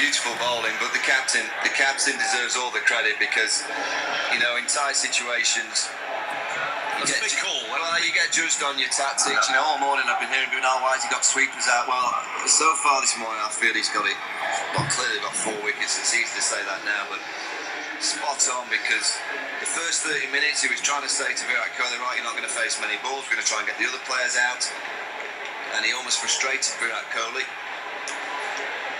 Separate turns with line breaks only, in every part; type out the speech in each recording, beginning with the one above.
beautiful bowling, but the captain, the captain deserves all the credit because, you know, in tight situations, you
That's
get,
big call.
well, you get judged on your tactics. You know, all morning I've been hearing, oh, why has he got sweepers out? Well, so far this morning I feel he's got it. Well, clearly got four wickets. It's easy to say that now, but spot on because the first 30 minutes he was trying to say to Virat Kohli, right, you're not going to face many balls. We're going to try and get the other players out, and he almost frustrated Virat Kohli.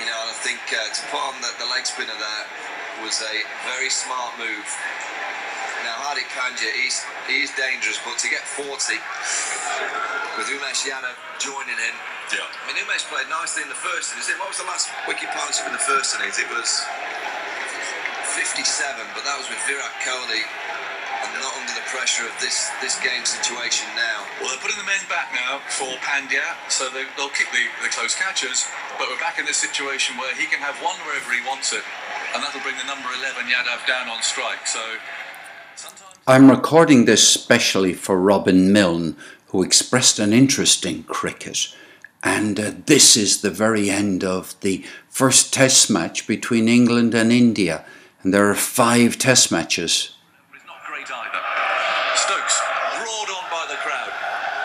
You know, and I think uh, to put on the, the leg spinner there was a very smart move. Now, Hardik Pandya, he's, he's dangerous, but to get 40 with Umesh Yadav joining him,
Yeah.
I mean, Umesh played nicely in the first innings. What was the last wicket partnership in the first innings? It was 57, but that was with Virat Kohli and not under the pressure of this, this game situation now.
Well, they're putting the men back now for Pandya, so they, they'll kick the, the close catchers, But we're back in this situation where he can have one wherever he wants it, and that'll bring the number 11 Yadav down on strike. So sometimes.
I'm recording this specially for Robin Milne, who expressed an interest in cricket. And uh, this is the very end of the first test match between England and India. And there are five test matches.
It's not great either. Stokes, roared on by the crowd.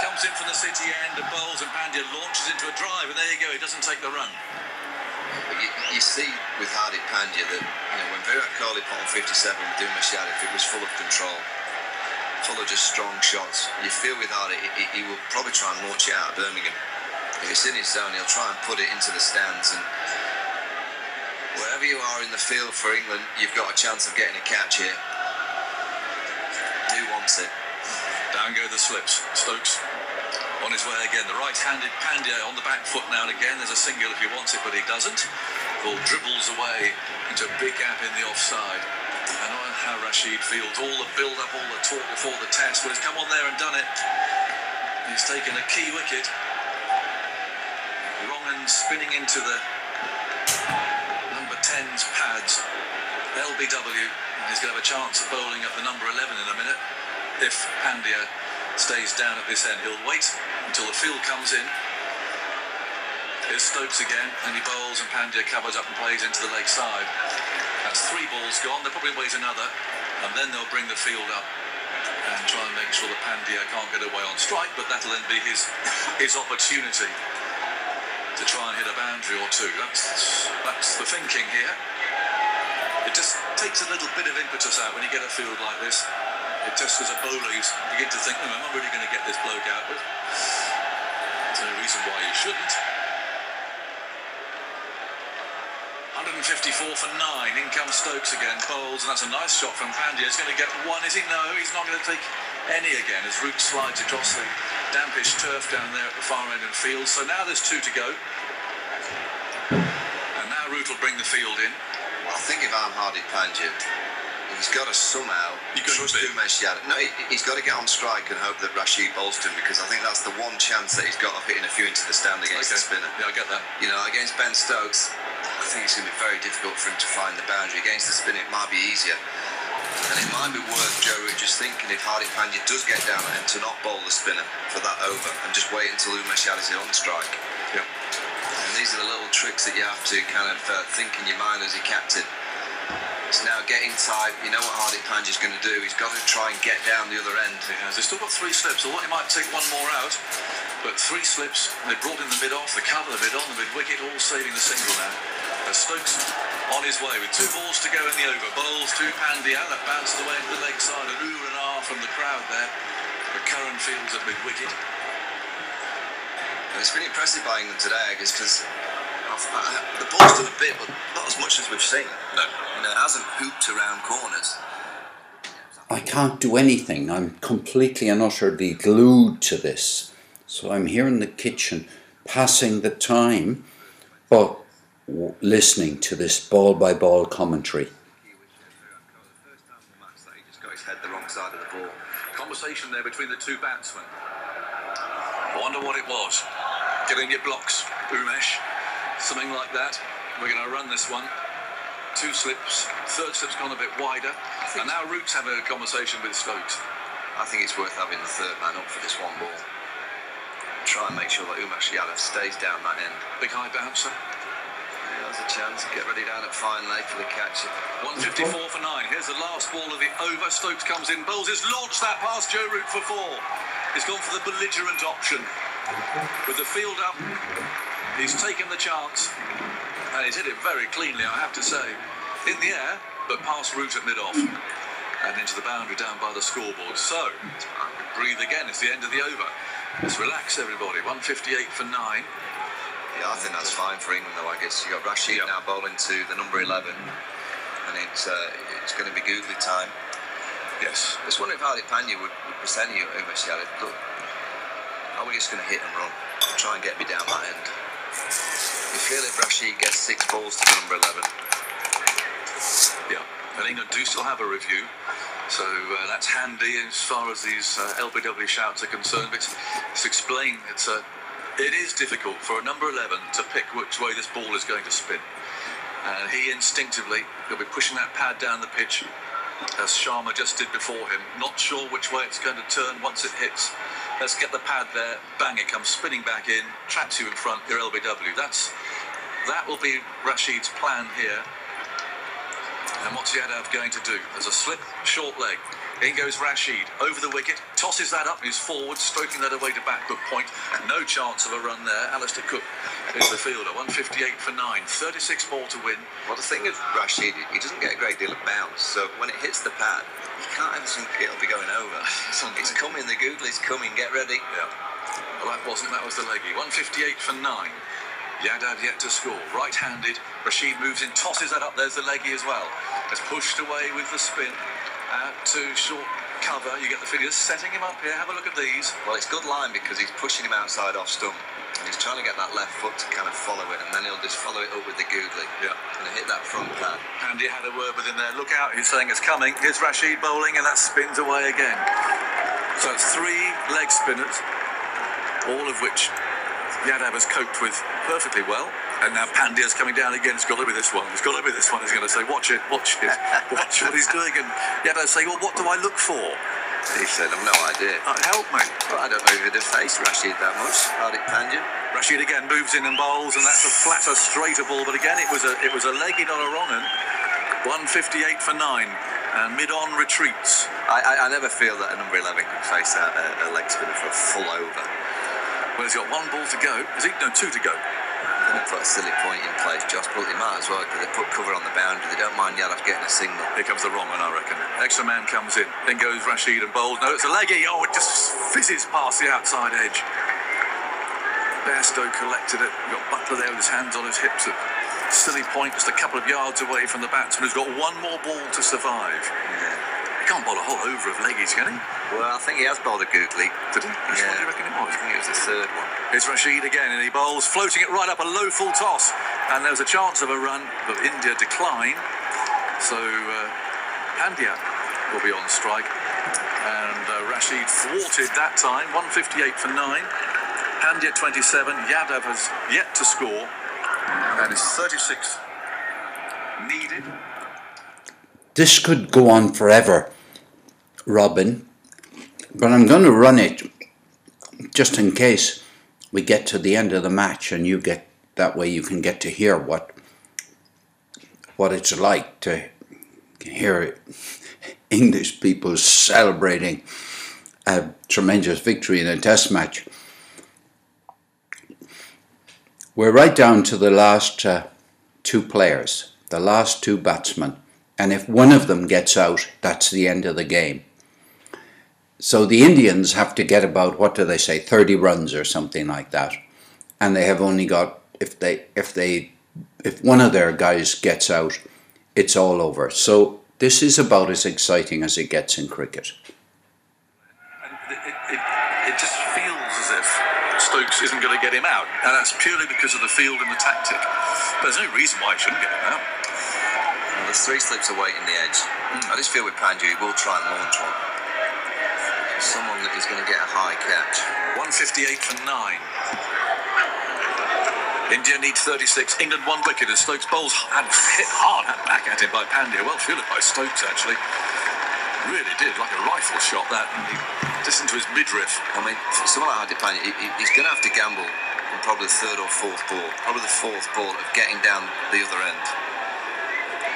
Comes in from the city end and bowls, and Pandya launches into a drive, and there you go, he doesn't take the run.
You, you see with Hardik Pandya that you know, when Virat Kohli put on 57 with Umesh Yadav, it was full of control, full of just strong shots. You feel with Hardik, he, he will probably try and launch it out of Birmingham. If it's in his zone, he'll try and put it into the stands. And wherever you are in the field for England, you've got a chance of getting a catch here. Who wants it?
Down go the slips. Stokes on his way again. The right-handed Pandya on the back foot now and again. There's a single if he wants it, but he doesn't. Ball dribbles away into a big gap in the offside. And know how Rashid feels. All the build-up, all the talk before the test, but he's come on there and done it. He's taken a key wicket. Wrong and spinning into the number 10's pads. LBW. He's going to have a chance of bowling at the number 11 in a minute if Pandya stays down at this end. He'll wait until the field comes in. Here's Stokes again, and he bowls, and Pandya covers up and plays into the leg side. That's three balls gone. They'll probably wait another, and then they'll bring the field up and try and make sure that Pandya can't get away on strike, but that'll then be his his opportunity to try and hit a boundary or two. That's that's the thinking here. It just takes a little bit of impetus out when you get a field like this. It just as a bowler you begin to think, "Hmm, am I really going to get this bloke out with? There's no reason why you shouldn't. 154 for nine. In comes Stokes again. Bowls, and that's a nice shot from Pandya. He's going to get one. Is he? No, he's not going to take any again as Root slides across the dampish turf down there at the far end of the field. So now there's two to go. And now Root will bring the field in.
I think if I'm Hardik Pandya, he's got to somehow
You
trust? Umesh Yadav. No, he, he's got to get on strike and hope that Rashid bowls him because I think that's the one chance that he's got of hitting a few into the stand against the spinner.
Yeah, I get that.
You know, against Ben Stokes, I think it's going to be very difficult for him to find the boundary. Against the spinner, it might be easier. And it might be worth Joe Root just thinking if Hardik Pandya does get down and to not bowl the spinner for that over and just wait until Umesh Yadav's on strike.
Yeah.
And these are the little tricks that you have to kind of uh, think in your mind as a captain. It's now getting tight. You know what Hardik Pandya's going to do. He's got to try and get down the other end.
He has. They've still got three slips. Although he might take one more out, but three slips. They brought in the mid off, the cover, the mid on, the mid wicket, all saving the single now. As Stokes on his way with two balls to go in the over. Bowls to Pandya. That bounced away into the leg side. An ooh and ah from the crowd there. The current fields at mid wicket.
And it's been impressive by England today, I guess, because the ball's done a bit, but not as much as we've seen.
No.
You know, hasn't hooped around corners.
I can't do anything. I'm completely and utterly glued to this. So I'm here in the kitchen passing the time, but listening to this ball by ball commentary.
First time in the match that he just got his head wrong side of the ball.
Conversation there between the two batsmen. I wonder what it was. Get in your blocks, Umesh. Something like that. We're going to run this one. Two slips. Third slip's gone a bit wider. And now Root's having a conversation with Stokes.
I think it's worth having the third man up for this one ball. Try and make sure that Umesh Yadav stays down that end.
Big high bouncer.
Yeah, Now's a chance. Get ready down at fine leg for the catch.
154 for nine. Here's the last ball of the over. Stokes comes in. Bowles has launched that past Joe Root for four. He's gone for the belligerent option. With the field up, he's taken the chance. And he's hit it very cleanly, I have to say. In the air, but past Root at mid-off. And into the boundary down by the scoreboard. So, breathe again. It's the end of the over. Let's relax, everybody. 158 for nine.
Yeah, I think that's fine for England, though. I guess You've got Rashid
Yeah.
now bowling to the number 11, and it's uh, it's going to be googly time.
Yes.
I Just wondering if Hardik Pandya would, would present you Shallot. Look, are we just going to hit and run? Try and get me down that end. If Rashid gets six balls to number 11,
Yeah, and England do still have a review, so uh, that's handy as far as these uh, LBW shouts are concerned. But it's, explained it's uh, it is difficult for a number 11 to pick which way this ball is going to spin, and he instinctively he'll be pushing that pad down the pitch. As Sharma just did before him, not sure which way it's going to turn once it hits. Let's get the pad there, bang, it comes spinning back in, traps you in front, your LBW. That's that will be Rashid's plan here. And what's Yadav going to do? There's a slip, short leg. In goes Rashid over the wicket, tosses that up, he's forward, stroking that away to back, good point. No chance of a run there. Alastair Cook is the fielder, 158 for 9, 36 ball to win.
well, the thing with Rashid, he doesn't get a great deal of bounce, so when it hits the pad, you can't ever think it'll be going over.
It's.
It's coming, the googly's coming, get ready.
Yeah. Well, that wasn't, that was the leggy. 158 for 9. Yadav yet to score. Right handed. Rashid moves in, tosses that up. There's the leggy as well. Has pushed away with the spin. Uh, out to short cover. You get the figures. Setting him up here. Have a look at these.
Well, it's good line because he's pushing him outside off stump. And he's trying to get that left foot to kind of follow it, and then he'll just follow it up with the googly.
Yeah.
And hit that front pad.
Andy had a word within there. Look out, he's saying it's coming. Here's Rashid bowling, and that spins away again. So it's three leg spinners, all of which Yadav has coped with perfectly well. And now Pandya's coming down again. It's got to be this one. It's got to be this one. He's going to say, watch it, watch it, watch what he's doing. And Yadav's saying, well, what do I look for?
He said, I've no idea.
Uh, help me.
Well, I don't know if he'd have faced Rashid that much. Hardik Pandya.
Rashid again moves in and bowls, and that's a flatter, straighter ball. But again, it was a it was a leggy, not a wrong un. 158 for nine, and mid-on retreats.
I, I, I never feel that a number 11 can face a, a, a leg spinner for a full over.
Well, he's got one ball to go. Is he? No, two to go.
Then they put a silly point in place. Josh Bull, they might as well, because they put cover on the boundary. They don't mind Yadav getting a signal.
Here comes the wrong one, I reckon. Extra man comes in. Then goes Rashid and bowls. No, it's a leggy. Oh, it just fizzes past the outside edge. Bairstow collected it. We've got Buttler there with his hands on his hips at silly point, just a couple of yards away from the batsman who's got one more ball to survive.
Yeah.
He can't bowl a whole over of leggies, can he?
Well, I think he has bowled a googly.
Did he? Which one do you reckon it was?
I think it was the third one.
It's Rashid again, and he bowls, floating it right up a low full toss. And there's a chance of a run, but India decline. So uh, Pandya will be on strike. And uh, Rashid thwarted that time, 158 for 9. Pandya 27. Yadav has yet to score. And it's 36 needed.
This could go on forever, Robin, but I'm going to run it just in case we get to the end of the match and you get that way you can get to hear what what it's like to hear English people celebrating a tremendous victory in a test match. We're right down to the last uh, two players, the last two batsmen, and if one of them gets out, that's the end of the game. So the Indians have to get about what do they say, 30 runs or something like that, and they have only got if they if they if one of their guys gets out, it's all over. So this is about as exciting as it gets in cricket.
It, it, it, it just feels as if Stokes isn't going to get him out. And that's purely because of the field and the tactic. But there's no reason why he shouldn't get him out.
Well, there's three slips awaiting the edge. I just feel with Pandya, he will try and launch one. Someone that is going to get a high catch.
158 for 9. India need 36. England one wicket as Stokes bowls and hit hard back at him by Pandya. Well fielded by Stokes, actually. Really did, like a rifle shot that. And he, just into his midriff.
I mean, for someone like Hardik Pandya, he, he- he's going to have to gamble and probably the third or fourth ball, probably the fourth ball of getting down the other end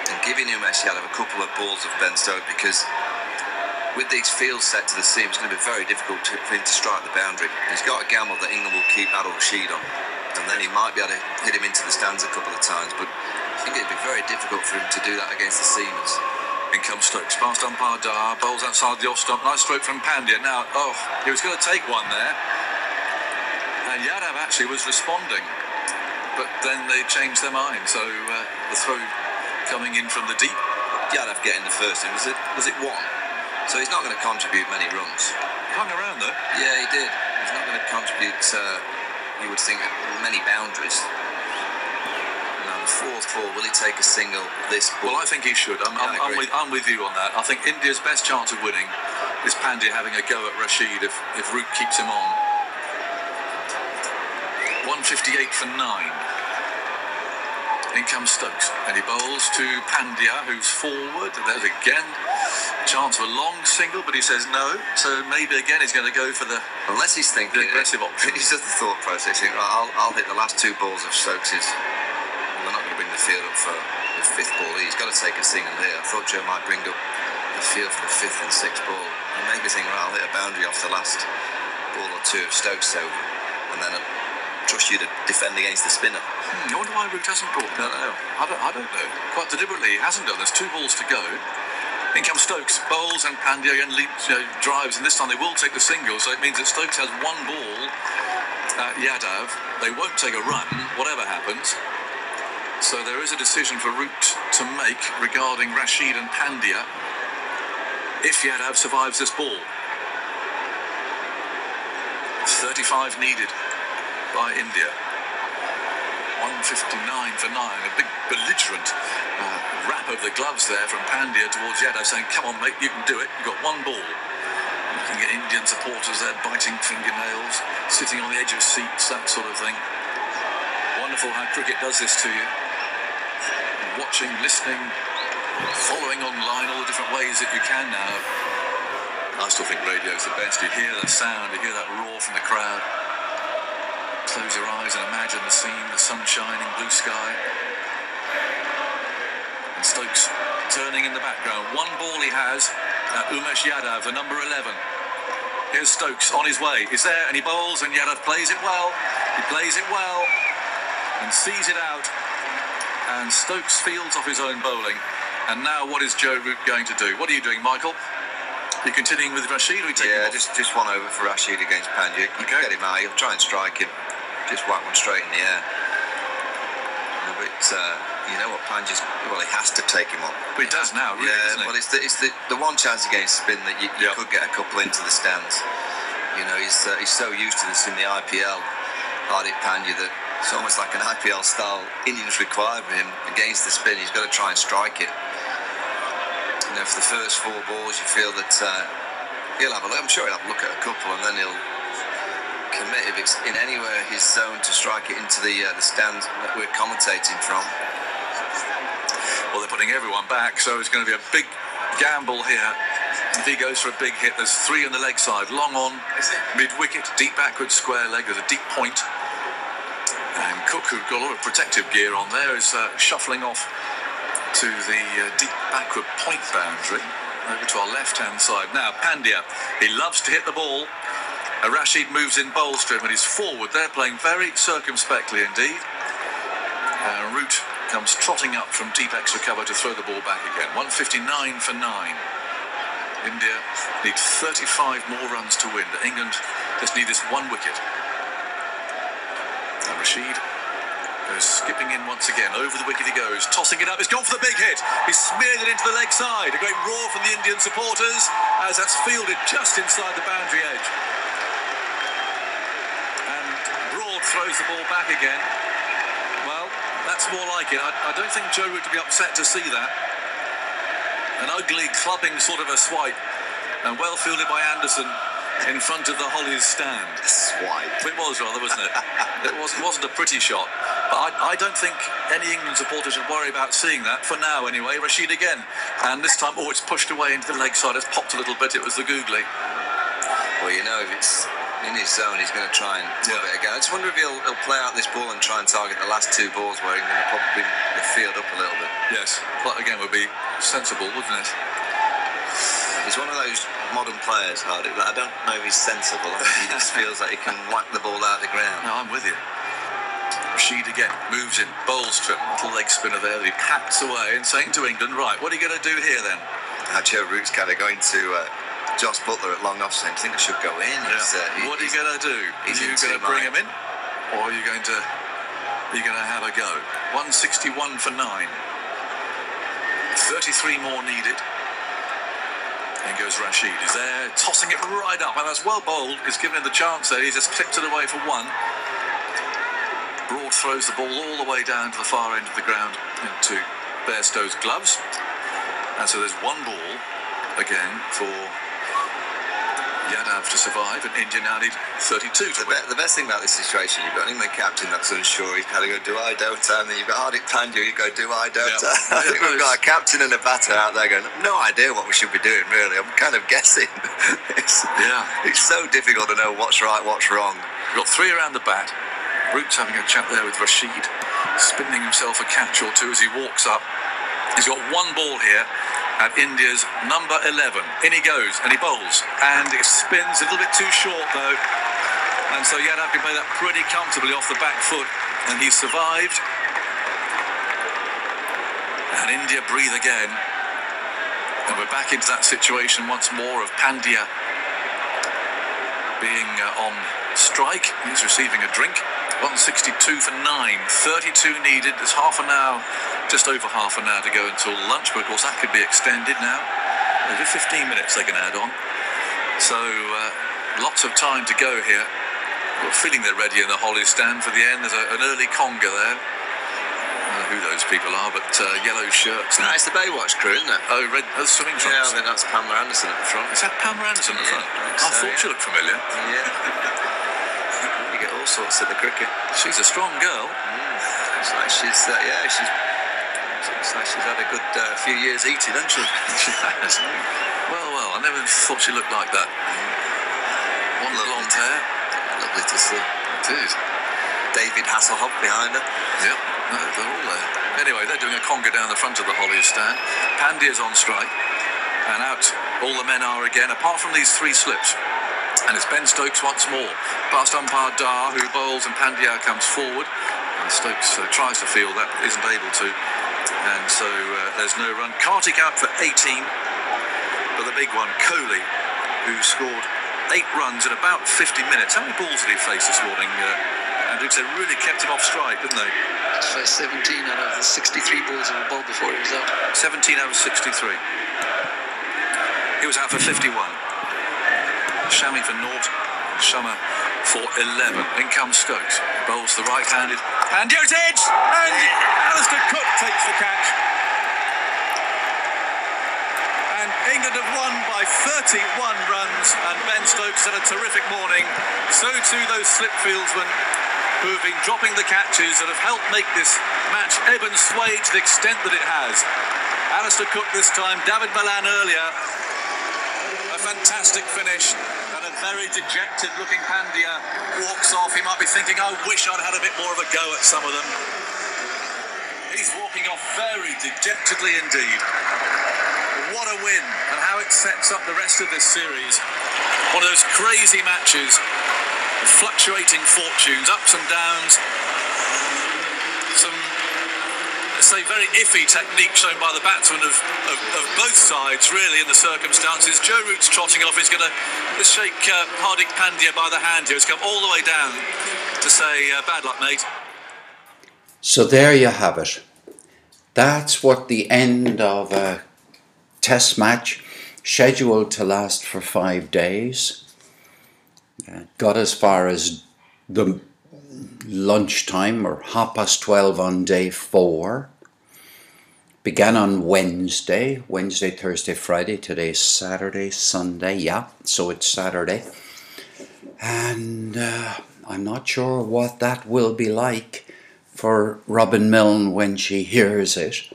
and giving Umesh Yadav a couple of balls of Ben Stokes because with these fields set to the seam, it's going to be very difficult to, for him to strike the boundary. He's got a gamble that England will keep Adil Rashid on, and then he might be able to hit him into the stands a couple of times. But I think it'd be very difficult for him to do that against the seamers.
In comes Stokes, past umpire Dar, bowls outside the off stump. Nice stroke from Pandya. Now, oh, he was going to take one there. And Yadav actually was responding. But then they changed their mind. So uh, the throw coming in from the deep.
Yadav getting the first in. Was it, was it one? So he's not going to contribute many runs.
Hung around though.
Yeah, he did. He's not going to contribute, uh, you would think, many boundaries. Now, the fourth ball, will he take a single this ball?
Well, I think he should. I'm,
Yeah,
I'm, I'm, with, I'm with you on that. I think India's best chance of winning is Pandya having a go at Rashid if, if Root keeps him on. 158 for 9. In comes Stokes, and he bowls to Pandya, who's forward. And there's again chance of a long single, but he says no. So maybe again he's going to go for the.
Unless he's thinking
The aggressive option.
He's just the thought process. Right, I'll, I'll hit the last two balls of Stokes's. Well, they're not going to bring the field up for the fifth ball. He's got to take a single here. I thought Joe might bring up the field for the fifth and sixth ball. And maybe think, right, I'll hit a boundary off the last ball or two of Stokes over, and then I'll trust you to defend against the spinner.
Hmm, I wonder why Root hasn't brought that out. I don't, I don't know. Quite deliberately, he hasn't done. There's two balls to go. In comes Stokes, bowls and Pandya and leaps, you know, drives, and this time they will take the single. So it means that Stokes has one ball at Yadav. They won't take a run, whatever happens. So there is a decision for Root to make regarding Rashid and Pandya if Yadav survives this ball. 35 needed by India. 159 for 9. A big belligerent uh, rap of the gloves there from Pandya towards Yadav saying, Come on, mate, you can do it. You've got one ball. Looking at Indian supporters there biting fingernails, sitting on the edge of seats, that sort of thing. Wonderful how cricket does this to you. Watching, listening, following online all the different ways that you can now. I still think radio's the best. You hear the sound, you hear that roar from the crowd. Close your eyes and imagine the scene, the sun shining, blue sky. And Stokes turning in the background. One ball he has at Umesh Yadav, the number 11. Here's Stokes on his way. He's there and he bowls and Yadav plays it well. He plays it well and sees it out. And Stokes fields off his own bowling. And now what is Joe Root going to do? What are you doing, Michael? Are you continuing with Rashid or are you taking
Yeah, just just one over for Rashid against Pandya.
Okay.
get him out. He'll try and strike him. Just whack one straight in the air. But uh, you know what, Pandya's well, he has to take him on.
But he does now, really,
yeah, well, it's the, it's the, the one chance against spin that you, you
Yeah.
could get a couple into the stands. You know, he's uh, he's so used to this in the IPL, Hardik Pandya, that it's almost like an IPL style innings required of him against the spin. He's got to try and strike it. You know, for the first four balls, you feel that uh, he'll have a look. I'm sure he'll have a look at a couple, and then he'll commit if it's in anywhere his zone to strike it into the uh, the stands that we're commentating from.
Well, they're putting everyone back, so it's going to be a big gamble here. If he goes for a big hit, there's three on the leg side. Long on, mid wicket, deep backward square leg. There's a deep point. And Cook, who's got a lot of protective gear on there, is uh, shuffling off to the uh, deep backward point boundary over to our left hand side. Now, Pandya, he loves to hit the ball. Rashid moves in bowls to and he's forward. They're playing very circumspectly indeed. Uh, Root comes trotting up from deep extra cover to throw the ball back again. 159 for 9. India need 35 more runs to win. England just need this one wicket. And Rashid goes skipping in once again. Over the wicket he goes, tossing it up. He's gone for the big hit. He's smeared it into the leg side. A great roar from the Indian supporters as that's fielded just inside the boundary edge. And Broad throws the ball back again. Well, that's more like it. I, I don't think Joe would be upset to see that. An ugly clubbing sort of a swipe, and well fielded by Anderson in front of the Hollies stand.
Swipe.
It was rather, wasn't it? it, was, wasn't a pretty shot. But I, I don't think any England supporter should worry about seeing that, for now anyway. Rashid again. And this time, oh, it's pushed away into the leg side. It's popped a little bit. It was the googly.
Well, you know, if it's in his zone, he's going to try and
Yeah.
it again. I just wonder if he'll, he'll play out this ball and try and target the last two balls where England will probably the field up a little bit.
Yes, that again would be sensible, wouldn't it?
He's one of those modern players, Hardy. That I don't know if he's sensible. I think he just feels like he can whack the ball out of the ground.
No, I'm with you. Rashid again moves in, bowls to him, little leg spinner there that he pats away and saying to England, right, what are you going to do here then?
How Joe Root's kind of going to uh, Jos Buttler at long off saying, I think I should go in. He's, uh,
what are you going to do? are you going to bring him in, or are you going to are you going to have a go? 161 for nine. 33 more needed. In goes Rashid. He's there, tossing it right up, and that's well bowled. He's given him the chance there. He's just clipped it away for one. Broad throws the ball all the way down to the far end of the ground into Bairstow's gloves. And so there's one ball again for Yadav to survive, and India now need 32 to
The, be- the best thing about this situation, you've got an England captain that's unsure. He's kind of go, do I, don't I? And then you've got Hardik Pandya, you go, do I, don't
Yeah.
I? I think we've got a captain and a batter out there going, no idea what we should be doing, really. I'm kind of guessing. it's,
Yeah.
it's so difficult to know what's right, what's wrong.
Got three around the bat. Root's having a chat there with Rashid, spinning himself a catch or two as he walks up. He's got one ball here at India's number 11. In he goes and he bowls. And it spins a little bit too short though. And so Yadav can play that pretty comfortably off the back foot. And he survived. And India breathe again. And we're back into that situation once more of Pandya being uh, on strike. He's receiving a drink. 162 for 9, 32 needed. There's half an hour, just over half an hour to go until lunch, but of course that could be extended now. Over 15 minutes they can add on. So uh, lots of time to go here. Got a feeling they're ready in the Holly stand for the end. There's a, an early conga there. I don't know who those people are, but uh, yellow shirts.
No, it's the Baywatch crew, isn't it?
Oh, red oh, swimming
Yeah, I
trunks.
think that's Pamela Anderson at the front.
Is that Pam Anderson at the
Yeah,
front?
I
I
so,
thought
yeah.
she looked familiar.
Yeah. you get all sorts at the cricket.
She's a strong girl.
It's like she's, uh, yeah, she's. Like she's had a good uh, few years eating, hasn't she?
She has. Well, well, I never thought she looked like that. One
Lovely.
blonde hair.
Lovely to see.
It is.
David Hasselhoff behind her.
Yep, no, they're all there. Anyway, they're doing a conga down the front of the Hollies stand. Pandya's on strike. And out all the men are again, apart from these three slips. And it's Ben Stokes once more. Past umpire Dar, who bowls, and Pandya comes forward. And Stokes uh, tries to field that, but isn't able to. And so uh, there's no run. Karthik out for 18. But the big one, Kohli, who scored eight runs in about 50 minutes. How many balls did he face this morning? Uh, Andrew, they really kept him off strike, didn't they?
So 17 out of the 63 balls in the ball before he was out.
17 out of 63. He was out for 51. Shami for naught. Summer for 11. In comes Stokes. Bowls the right-handed. And goes edge! And Alastair Cook takes the catch. And England have won by 31 runs. And Ben Stokes had a terrific morning. So too those slip fieldsmen who have been dropping the catches that have helped make this match ebb and sway to the extent that it has. Alastair Cook this time, David Malan earlier. A fantastic finish. Very dejected looking Pandya walks off. He might be thinking, I wish I'd had a bit more of a go at some of them. He's walking off very dejectedly indeed. What a win, and how it sets up the rest of this series. One of those crazy matches, fluctuating fortunes, ups and downs. Some let's say, very iffy technique shown by the batsmen of, of, of both sides, really, in the circumstances. Joe Root's trotting off. He's going to shake uh, Hardik Pandya by the hand here. He's come all the way down to say, uh, bad luck, mate.
So there you have it. That's what the end of a test match scheduled to last for five days uh, got as far as the lunchtime or half past 12 on day four. Began on Wednesday, Wednesday, Thursday, Friday. Today's Saturday, Sunday. Yeah, so it's Saturday. And uh, I'm not sure what that will be like for Robin Milne when she hears it,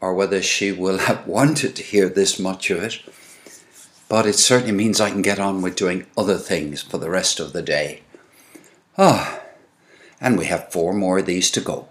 or whether she will have wanted to hear this much of it. but it certainly means I can get on with doing other things for the rest of the day. Ah, and we have four more of these to go.